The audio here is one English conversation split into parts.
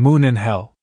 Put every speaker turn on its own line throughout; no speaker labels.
Moon in Hell.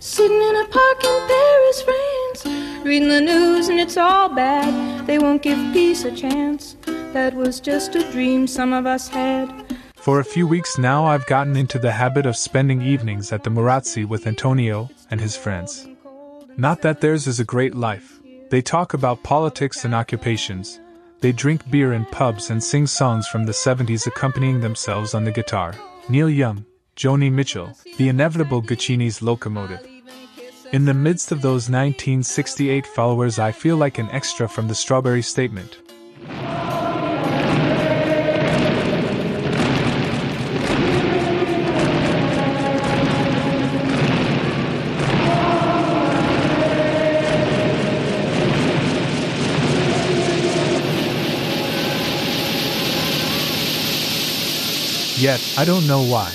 Sitting in a park in Paris, France, reading the news and it's all bad. They won't give peace a chance. That was just a dream some of us had.
For a few weeks now, I've gotten into the habit of spending evenings at the Murazzi with Antonio and his friends. Not that theirs is a great life. They talk about politics and occupations. They drink beer in pubs and sing songs from the 70s accompanying themselves on the guitar. Neil Young, Joni Mitchell, the inevitable Guccini's locomotive. In the midst of those 1968 followers, I feel like an extra from the Strawberry Statement. Yet, I don't know why.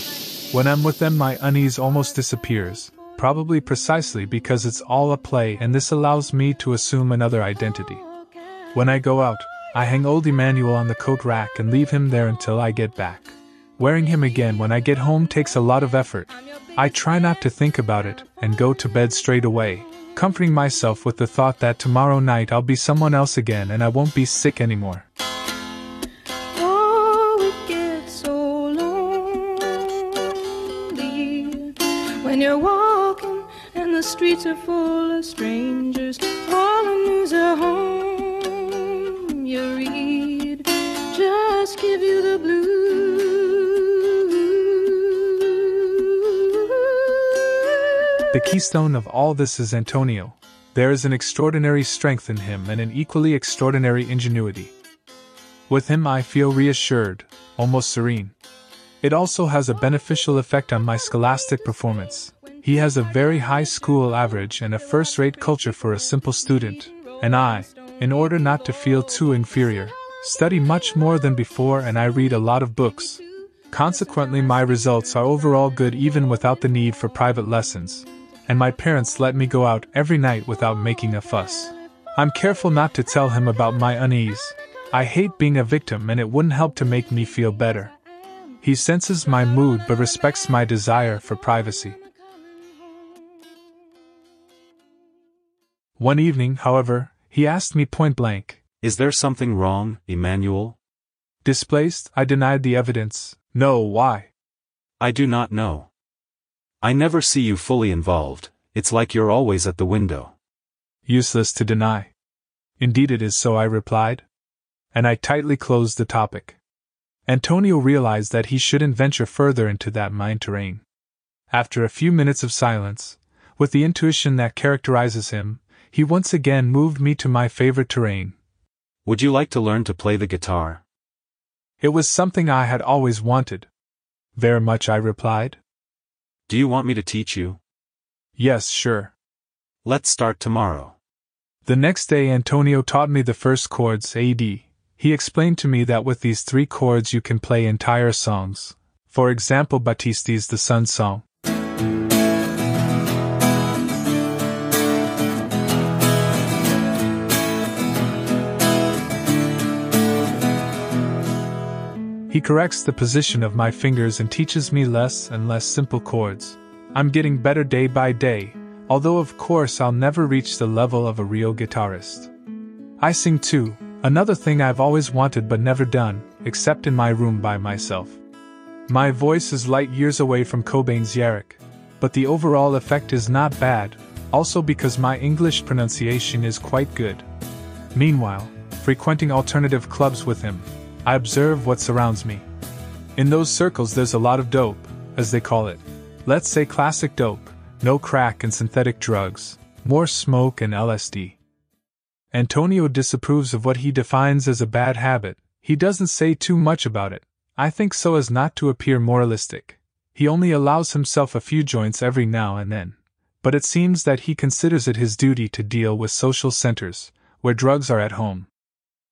When I'm with them, my unease almost disappears, probably precisely because it's all a play and this allows me to assume another identity. When I go out, I hang old Emmanuel on the coat rack and leave him there until I get back. Wearing him again when I get home takes a lot of effort. I try not to think about it and go to bed straight away, comforting myself with the thought that tomorrow night I'll be someone else again and I won't be sick anymore.
Streets are full of strangers. All the news at home you read just give you the blues.
The keystone of all this is Antonio. There is an extraordinary strength in him and an equally extraordinary ingenuity. With him, I feel reassured, almost serene. It also has a beneficial effect on my scholastic performance. He has a very high school average and a first rate culture for a simple student, and I, in order not to feel too inferior, study much more than before and I read a lot of books. Consequently, my results are overall good even without the need for private lessons, and my parents let me go out every night without making a fuss. I'm careful not to tell him about my unease. I hate being a victim and it wouldn't help to make me feel better. He senses my mood but respects my desire for privacy. One evening, however, he asked me point blank.
Is there something wrong, Emmanuel?
Displaced, I denied the evidence. No, why?
I do not know. I never see you fully involved, it's like you're always at the window.
Useless to deny. Indeed, it is so, I replied. And I tightly closed the topic. Antonio realized that he shouldn't venture further into that mine terrain. After a few minutes of silence, with the intuition that characterizes him, he once again moved me to my favorite terrain.
Would you like to learn to play the guitar?
It was something I had always wanted. Very much, I replied.
Do you want me to teach you?
Yes, sure.
Let's start tomorrow.
The next day, Antonio taught me the first chords AD. He explained to me that with these three chords you can play entire songs. For example, Battisti's The Sun Song. He corrects the position of my fingers and teaches me less and less simple chords. I'm getting better day by day, although of course I'll never reach the level of a real guitarist. I sing too, another thing I've always wanted but never done, except in my room by myself. My voice is light years away from Cobain's Yarrick, but the overall effect is not bad, also because my English pronunciation is quite good. Meanwhile, frequenting alternative clubs with him, I observe what surrounds me. In those circles, there's a lot of dope, as they call it. Let's say classic dope, no crack and synthetic drugs, more smoke and LSD. Antonio disapproves of what he defines as a bad habit. He doesn't say too much about it, I think so as not to appear moralistic. He only allows himself a few joints every now and then. But it seems that he considers it his duty to deal with social centers, where drugs are at home.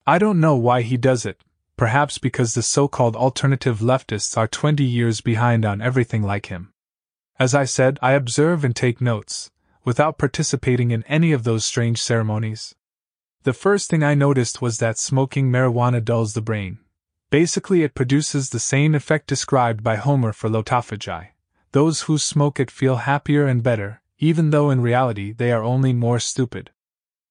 I don't know why he does it, perhaps because the so called alternative leftists are 20 years behind on everything like him. As I said, I observe and take notes, without participating in any of those strange ceremonies. The first thing I noticed was that smoking marijuana dulls the brain. Basically, it produces the same effect described by Homer for lotophagi. Those who smoke it feel happier and better, even though in reality they are only more stupid.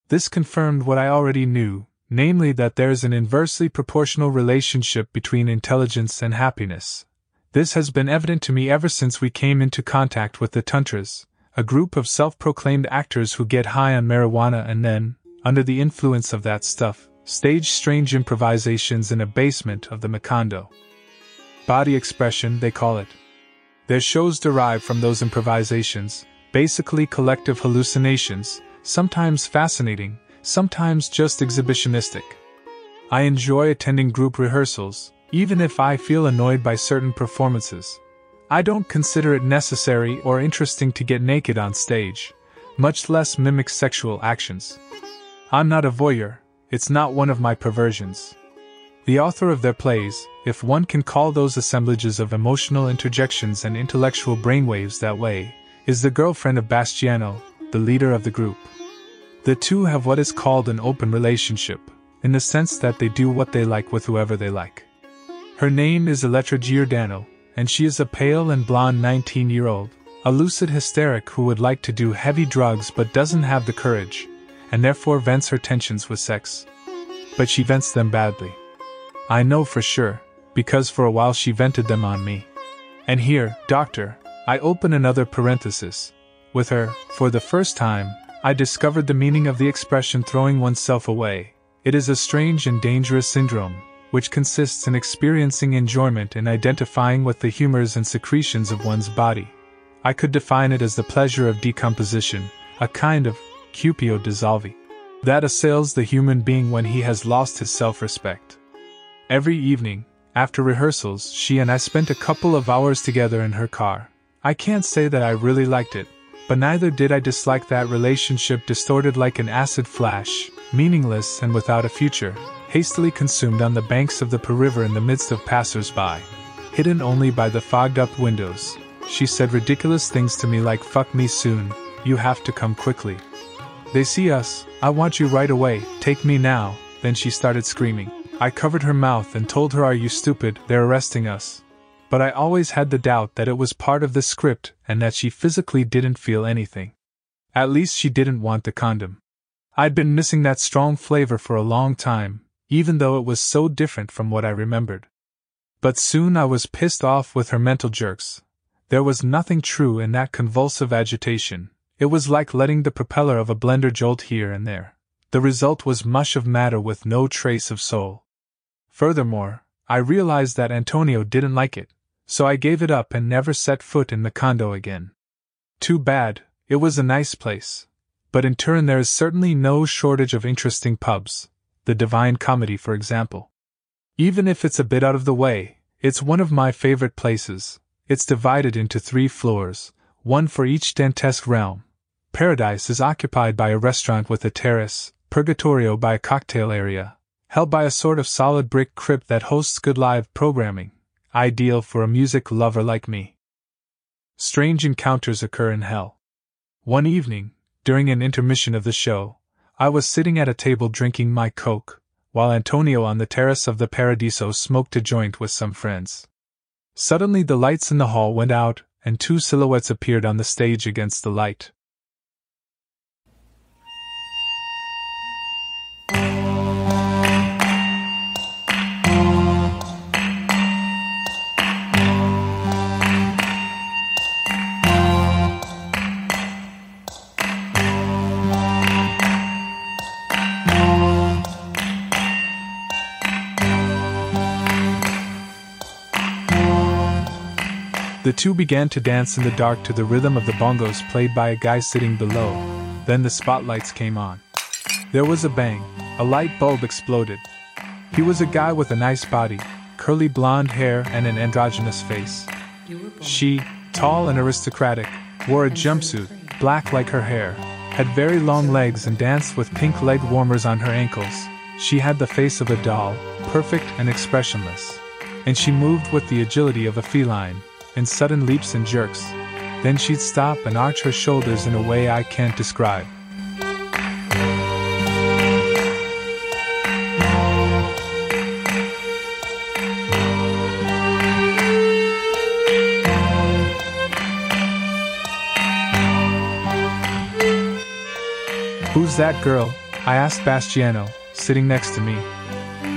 This confirmed what I already knew, namely that there is an inversely proportional relationship between intelligence and happiness. This has been evident to me ever since we came into contact with the Tantras, a group of self proclaimed actors who get high on marijuana and then, under the influence of that stuff, stage strange improvisations in a basement of the Macondo. Body expression, they call it. Their shows derive from those improvisations, basically collective hallucinations, sometimes fascinating, sometimes just exhibitionistic. I enjoy attending group rehearsals, even if I feel annoyed by certain performances. I don't consider it necessary or interesting to get naked on stage, much less mimic sexual actions. I'm not a voyeur, it's not one of my perversions. The author of their plays, if one can call those assemblages of emotional interjections and intellectual brainwaves that way, is the girlfriend of Bastiano, the leader of the group. The two have what is called an open relationship, in the sense that they do what they like with whoever they like. Her name is Elettra Giordano, and she is a pale and blonde 19 year old, a lucid hysteric who would like to do heavy drugs but doesn't have the courage, and therefore vents her tensions with sex. But she vents them badly. I know for sure, because for a while she vented them on me. And here, doctor, I open another parenthesis. With her, for the first time, I discovered the meaning of the expression throwing oneself away. It is a strange and dangerous syndrome, which consists in experiencing enjoyment in identifying with the humors and secretions of one's body. I could define it as the pleasure of decomposition, a kind of cupio dissolvi, that assails the human being when he has lost his self respect. Every evening, after rehearsals, she and I spent a couple of hours together in her car. I can't say that I really liked it, but neither did I dislike that relationship distorted like an acid flash, meaningless and without a future, hastily consumed on the banks of the River in the midst of passers by. Hidden only by the fogged up windows, she said ridiculous things to me like fuck me soon, you have to come quickly. They see us, I want you right away, take me now, then she started screaming. I covered her mouth and told her, Are you stupid? They're arresting us. But I always had the doubt that it was part of the script and that she physically didn't feel anything. At least she didn't want the condom. I'd been missing that strong flavor for a long time, even though it was so different from what I remembered. But soon I was pissed off with her mental jerks. There was nothing true in that convulsive agitation, it was like letting the propeller of a blender jolt here and there. The result was mush of matter with no trace of soul. Furthermore, I realized that Antonio didn't like it, so I gave it up and never set foot in the condo again. Too bad, it was a nice place. But in turn, there is certainly no shortage of interesting pubs, the Divine Comedy, for example. Even if it's a bit out of the way, it's one of my favorite places. It's divided into three floors, one for each dantesque realm. Paradise is occupied by a restaurant with a terrace, Purgatorio by a cocktail area, held by a sort of solid brick crypt that hosts good live programming, ideal for a music lover like me. Strange encounters occur in hell. One evening, during an intermission of the show, I was sitting at a table drinking my Coke, while Antonio on the terrace of the Paradiso smoked a joint with some friends. Suddenly the lights in the hall went out, and two silhouettes appeared on the stage against the light. The two began to dance in the dark to the rhythm of the bongos played by a guy sitting below. Then the spotlights came on. There was a bang, a light bulb exploded. He was a guy with a nice body, curly blonde hair, and an androgynous face. She, tall and aristocratic, wore a jumpsuit, black like her hair, had very long legs, and danced with pink leg warmers on her ankles. She had the face of a doll, perfect and expressionless. And she moved with the agility of a feline, in sudden leaps and jerks. Then she'd stop and arch her shoulders in a way I can't describe. Who's that girl? I asked Bastiano, sitting next to me.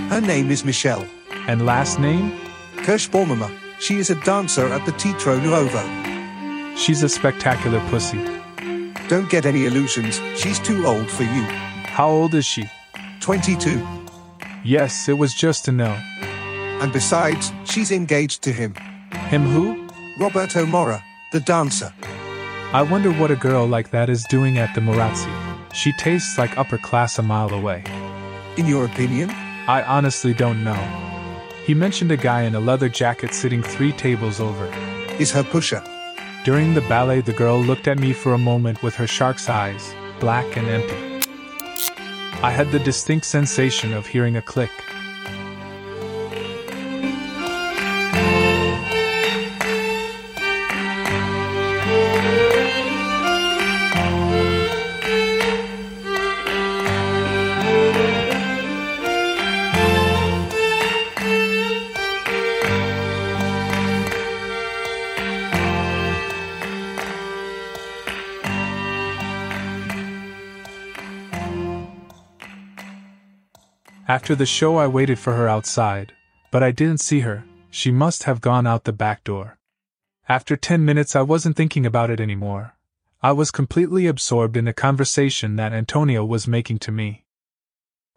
Her name is Michelle.
And last name?
Kirschbaummer. She is a dancer at the Teatro Nuovo.
She's a spectacular pussy.
Don't get any illusions, she's too old for you.
How old is she?
22.
Yes, it was just to know.
And besides, she's engaged to him.
Him who?
Roberto Mora, the dancer.
I wonder what a girl like that is doing at the Murazzi. She tastes like upper class a mile away.
In your opinion?
I honestly don't know. He mentioned a guy in a leather jacket sitting three tables over.
Is her pusher?
During the ballet, the girl looked at me for a moment with her shark's eyes, black and empty. I had the distinct sensation of hearing a click. After the show, I waited for her outside, but I didn't see her. She must have gone out the back door. After ten minutes, I wasn't thinking about it anymore. I was completely absorbed in the conversation that Antonio was making to me.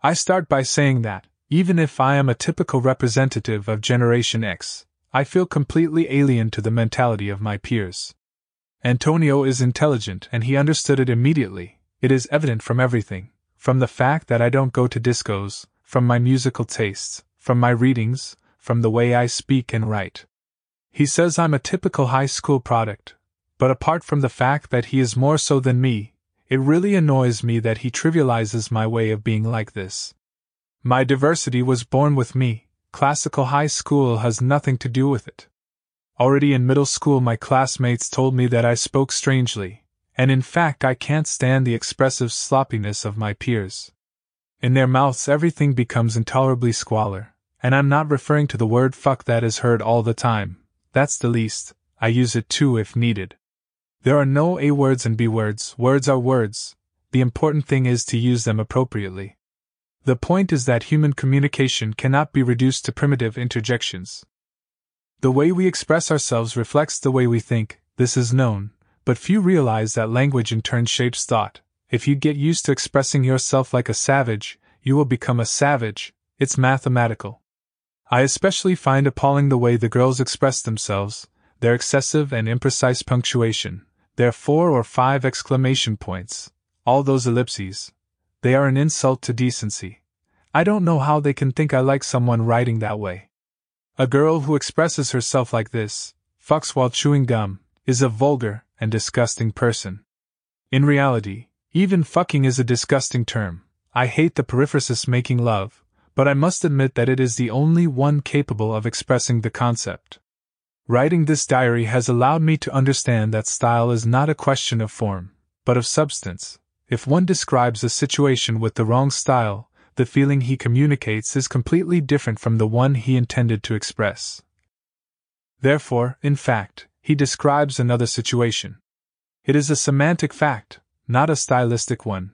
I start by saying that, even if I am a typical representative of Generation X, I feel completely alien to the mentality of my peers. Antonio is intelligent and he understood it immediately. It is evident from everything, from the fact that I don't go to discos, from my musical tastes, from my readings, from the way I speak and write. He says I'm a typical high school product, but apart from the fact that he is more so than me, it really annoys me that he trivializes my way of being like this. My diversity was born with me, classical high school has nothing to do with it. Already in middle school, my classmates told me that I spoke strangely, and in fact, I can't stand the expressive sloppiness of my peers. In their mouths, everything becomes intolerably squalor, and I'm not referring to the word fuck that is heard all the time. That's the least, I use it too if needed. There are no A words and B words, words are words. The important thing is to use them appropriately. The point is that human communication cannot be reduced to primitive interjections. The way we express ourselves reflects the way we think, this is known, but few realize that language in turn shapes thought, if you get used to expressing yourself like a savage, you will become a savage, it's mathematical. I especially find appalling the way the girls express themselves, their excessive and imprecise punctuation, their four or five exclamation points, all those ellipses. They are an insult to decency. I don't know how they can think I like someone writing that way. A girl who expresses herself like this, fucks while chewing gum, is a vulgar and disgusting person. In reality, even fucking is a disgusting term. I hate the periphrasis making love, but I must admit that it is the only one capable of expressing the concept. Writing this diary has allowed me to understand that style is not a question of form, but of substance. If one describes a situation with the wrong style, the feeling he communicates is completely different from the one he intended to express. Therefore, in fact, he describes another situation. It is a semantic fact, not a stylistic one.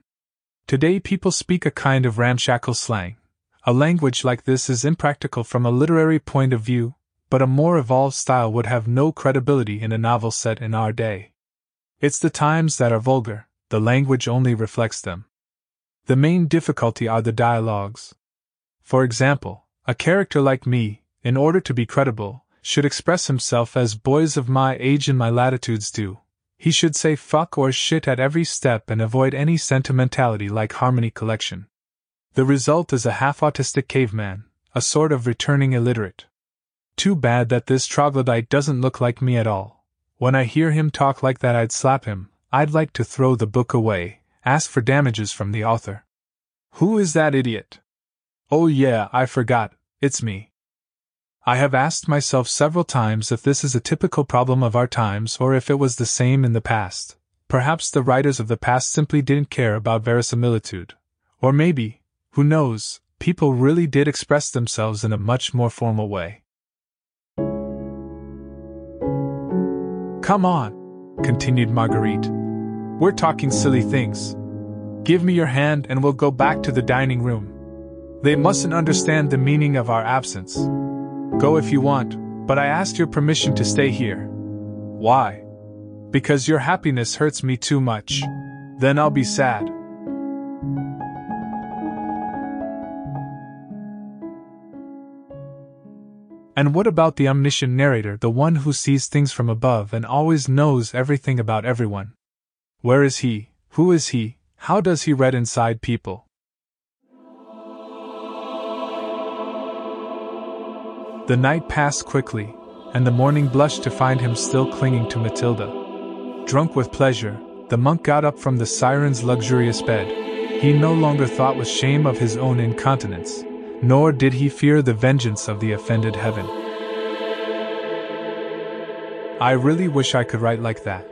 Today, people speak a kind of ramshackle slang. A language like this is impractical from a literary point of view, but a more evolved style would have no credibility in a novel set in our day. It's the times that are vulgar, the language only reflects them. The main difficulty are the dialogues. For example, a character like me, in order to be credible, should express himself as boys of my age and my latitudes do, he should say fuck or shit at every step and avoid any sentimentality like Harmony Collection. The result is a half autistic caveman, a sort of returning illiterate. Too bad that this troglodyte doesn't look like me at all. When I hear him talk like that, I'd slap him. I'd like to throw the book away, ask for damages from the author. Who is that idiot? Oh, yeah, I forgot. it's me. I have asked myself several times if this is a typical problem of our times or if it was the same in the past. Perhaps the writers of the past simply didn't care about verisimilitude. Or maybe, who knows, people really did express themselves in a much more formal way. Come on, continued Marguerite. We're talking silly things. Give me your hand and we'll go back to the dining room. They mustn't understand the meaning of our absence. Go if you want, but I asked your permission to stay here. Why? Because your happiness hurts me too much. Then I'll be sad. And what about the omniscient narrator, the one who sees things from above and always knows everything about everyone? Where is he? Who is he? How does he read inside people? The night passed quickly, and the morning blushed to find him still clinging to Matilda. Drunk with pleasure, the monk got up from the siren's luxurious bed. He no longer thought with shame of his own incontinence, nor did he fear the vengeance of the offended heaven. I really wish I could write like that.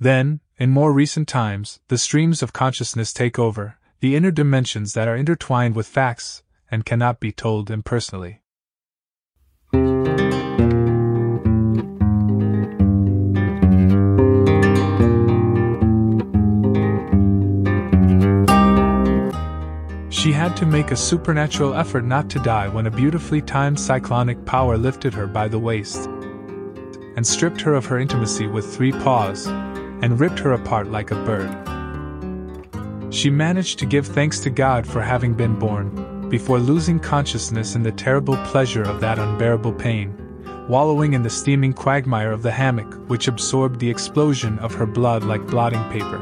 Then, in more recent times, the streams of consciousness take over, the inner dimensions that are intertwined with facts and cannot be told impersonally. She had to make a supernatural effort not to die when a beautifully timed cyclonic power lifted her by the waist and stripped her of her intimacy with three paws and ripped her apart like a bird. She managed to give thanks to God for having been born, before losing consciousness in the terrible pleasure of that unbearable pain, wallowing in the steaming quagmire of the hammock which absorbed the explosion of her blood like blotting paper.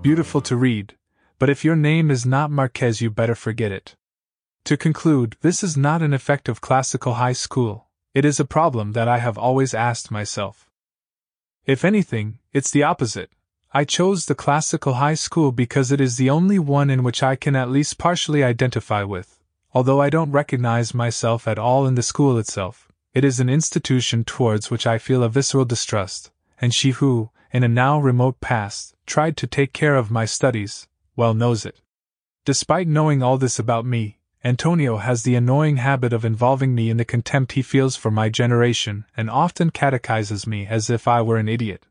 Beautiful to read, but if your name is not Marquez, you better forget it. To conclude, this is not an effective classical high school, it is a problem that I have always asked myself. If anything, it's the opposite. I chose the classical high school because it is the only one in which I can at least partially identify with. Although I don't recognize myself at all in the school itself, it is an institution towards which I feel a visceral distrust, and she who, in a now remote past, tried to take care of my studies, well knows it. Despite knowing all this about me, Antonio has the annoying habit of involving me in the contempt he feels for my generation and often catechizes me as if I were an idiot.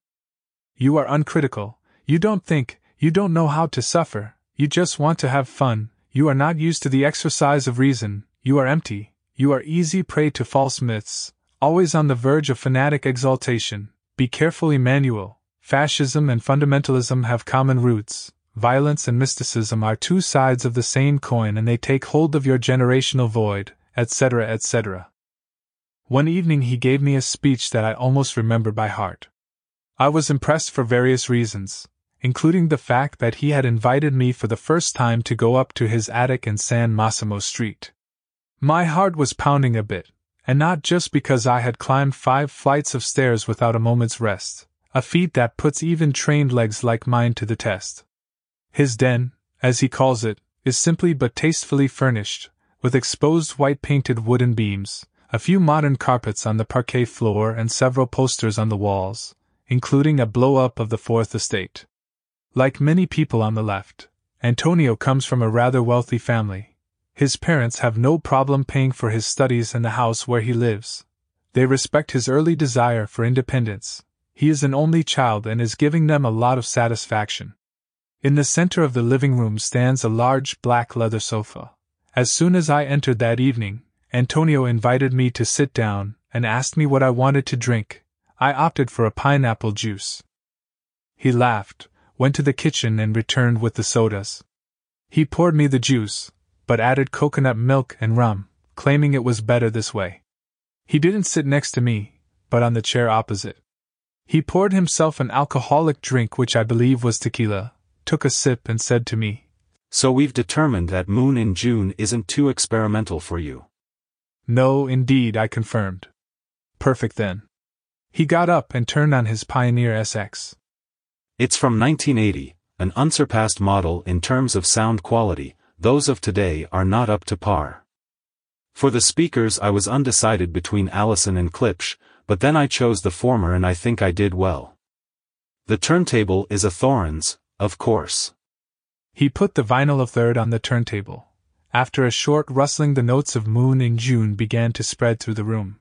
You are uncritical, you don't think, you don't know how to suffer, you just want to have fun, you are not used to the exercise of reason, you are empty, you are easy prey to false myths, always on the verge of fanatic exaltation. Be careful, Emmanuel. Fascism and fundamentalism have common roots, violence and mysticism are two sides of the same coin and they take hold of your generational void, etc., etc. One evening he gave me a speech that I almost remember by heart. I was impressed for various reasons, including the fact that he had invited me for the first time to go up to his attic in San Massimo Street. My heart was pounding a bit, and not just because I had climbed five flights of stairs without a moment's rest, a feat that puts even trained legs like mine to the test. His den, as he calls it, is simply but tastefully furnished, with exposed white painted wooden beams, a few modern carpets on the parquet floor, and several posters on the walls, including a blow up of the Fourth Estate. Like many people on the left, Antonio comes from a rather wealthy family. His parents have no problem paying for his studies and the house where he lives. They respect his early desire for independence. He is an only child and is giving them a lot of satisfaction. In the center of the living room stands a large black leather sofa. As soon as I entered that evening, Antonio invited me to sit down and asked me what I wanted to drink. I opted for a pineapple juice. He laughed, went to the kitchen, and returned with the sodas. He poured me the juice, but added coconut milk and rum, claiming it was better this way. He didn't sit next to me, but on the chair opposite. He poured himself an alcoholic drink which I believe was tequila, took a sip and said to me,
So we've determined that Moon in June isn't too experimental for you.
No, indeed, I confirmed. Perfect then. He got up and turned on his Pioneer SX.
It's from 1980, an unsurpassed model in terms of sound quality, those of today are not up to par. For the speakers I was undecided between Allison and Klipsch, but then I chose the former and I think I did well. The turntable is a Thorens, of course.
He put the vinyl of third on the turntable. After a short rustling the notes of Moon in June began to spread through the room.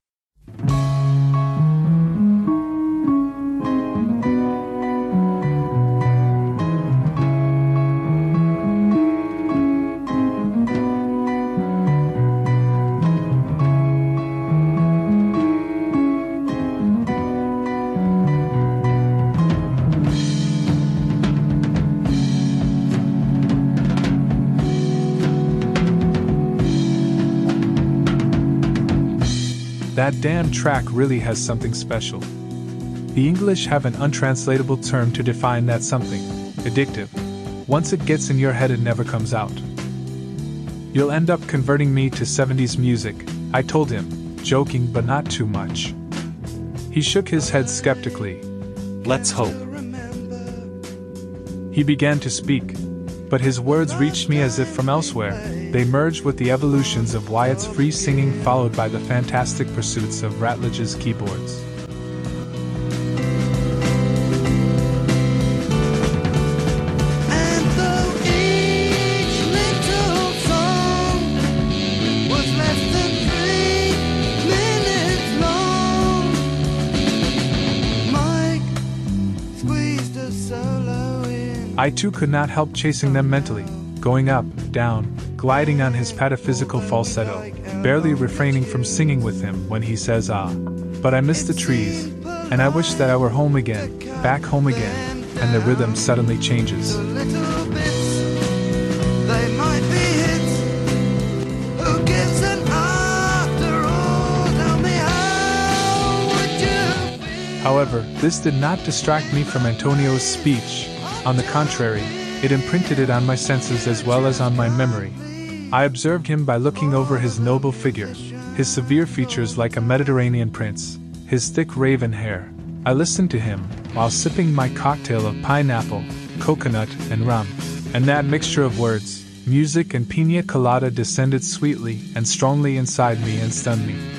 That damn track really has something special. The English have an untranslatable term to define that something addictive. Once it gets in your head, it never comes out. You'll end up converting me to 70s music, I told him, joking but not too much. He shook his head skeptically.
Let's hope.
He began to speak, but his words reached me as if from elsewhere. They merged with the evolutions of Wyatt's free singing, followed by the fantastic pursuits of Ratledge's keyboards.
Solo.
I too could not help chasing them mentally, going up, down, gliding on his pataphysical falsetto, barely refraining from singing with him when he says ah. But I miss the trees, and I wish that I were home again, back home again, and the rhythm suddenly changes.
The little bits, they might be hits. Who gives an after all? Tell me how would you feel?
However, this did not distract me from Antonio's speech. On the contrary, it imprinted it on my senses as well as on my memory. I observed him by looking over his noble figure, his severe features like a Mediterranean prince, his thick raven hair. I listened to him while sipping my cocktail of pineapple, coconut, and rum. And that mixture of words, music, and pina colada descended sweetly and strongly inside me and stunned me.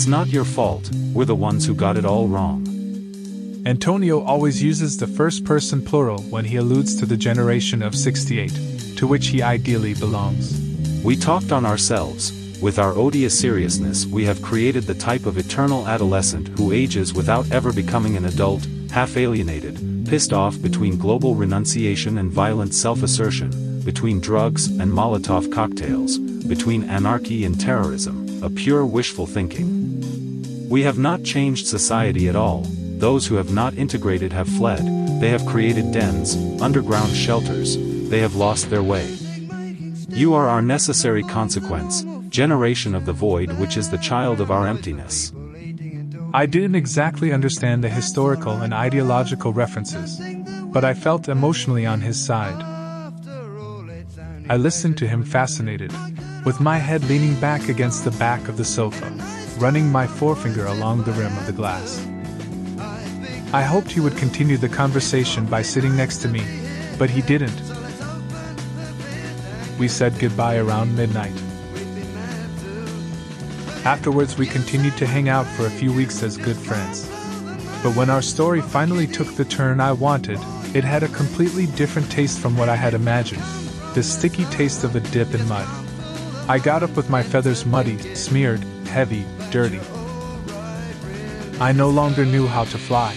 It's not your fault, we're the ones who got it all wrong.
Antonio always uses the first person plural when he alludes to the generation of 68, to which he ideally belongs.
We talked on ourselves. With our odious seriousness, we have created the type of eternal adolescent who ages without ever becoming an adult, half alienated, pissed off between global renunciation and violent self assertion, between drugs and Molotov cocktails, between anarchy and terrorism, a pure wishful thinking. We have not changed society at all, those who have not integrated have fled, they have created dens, underground shelters, they have lost their way. You are our necessary consequence, generation of the void which is the child of our emptiness.
I didn't exactly understand the historical and ideological references, but I felt emotionally on his side. I listened to him fascinated, with my head leaning back against the back of the sofa, running my forefinger along the rim of the glass. I hoped he would continue the conversation by sitting next to me, but he didn't. We said goodbye around midnight. Afterwards, we continued to hang out for a few weeks as good friends. But when our story finally took the turn I wanted, it had a completely different taste from what I had imagined the sticky taste of a dip in mud. I got up with my feathers muddy, smeared, heavy, dirty. I no longer knew how to fly.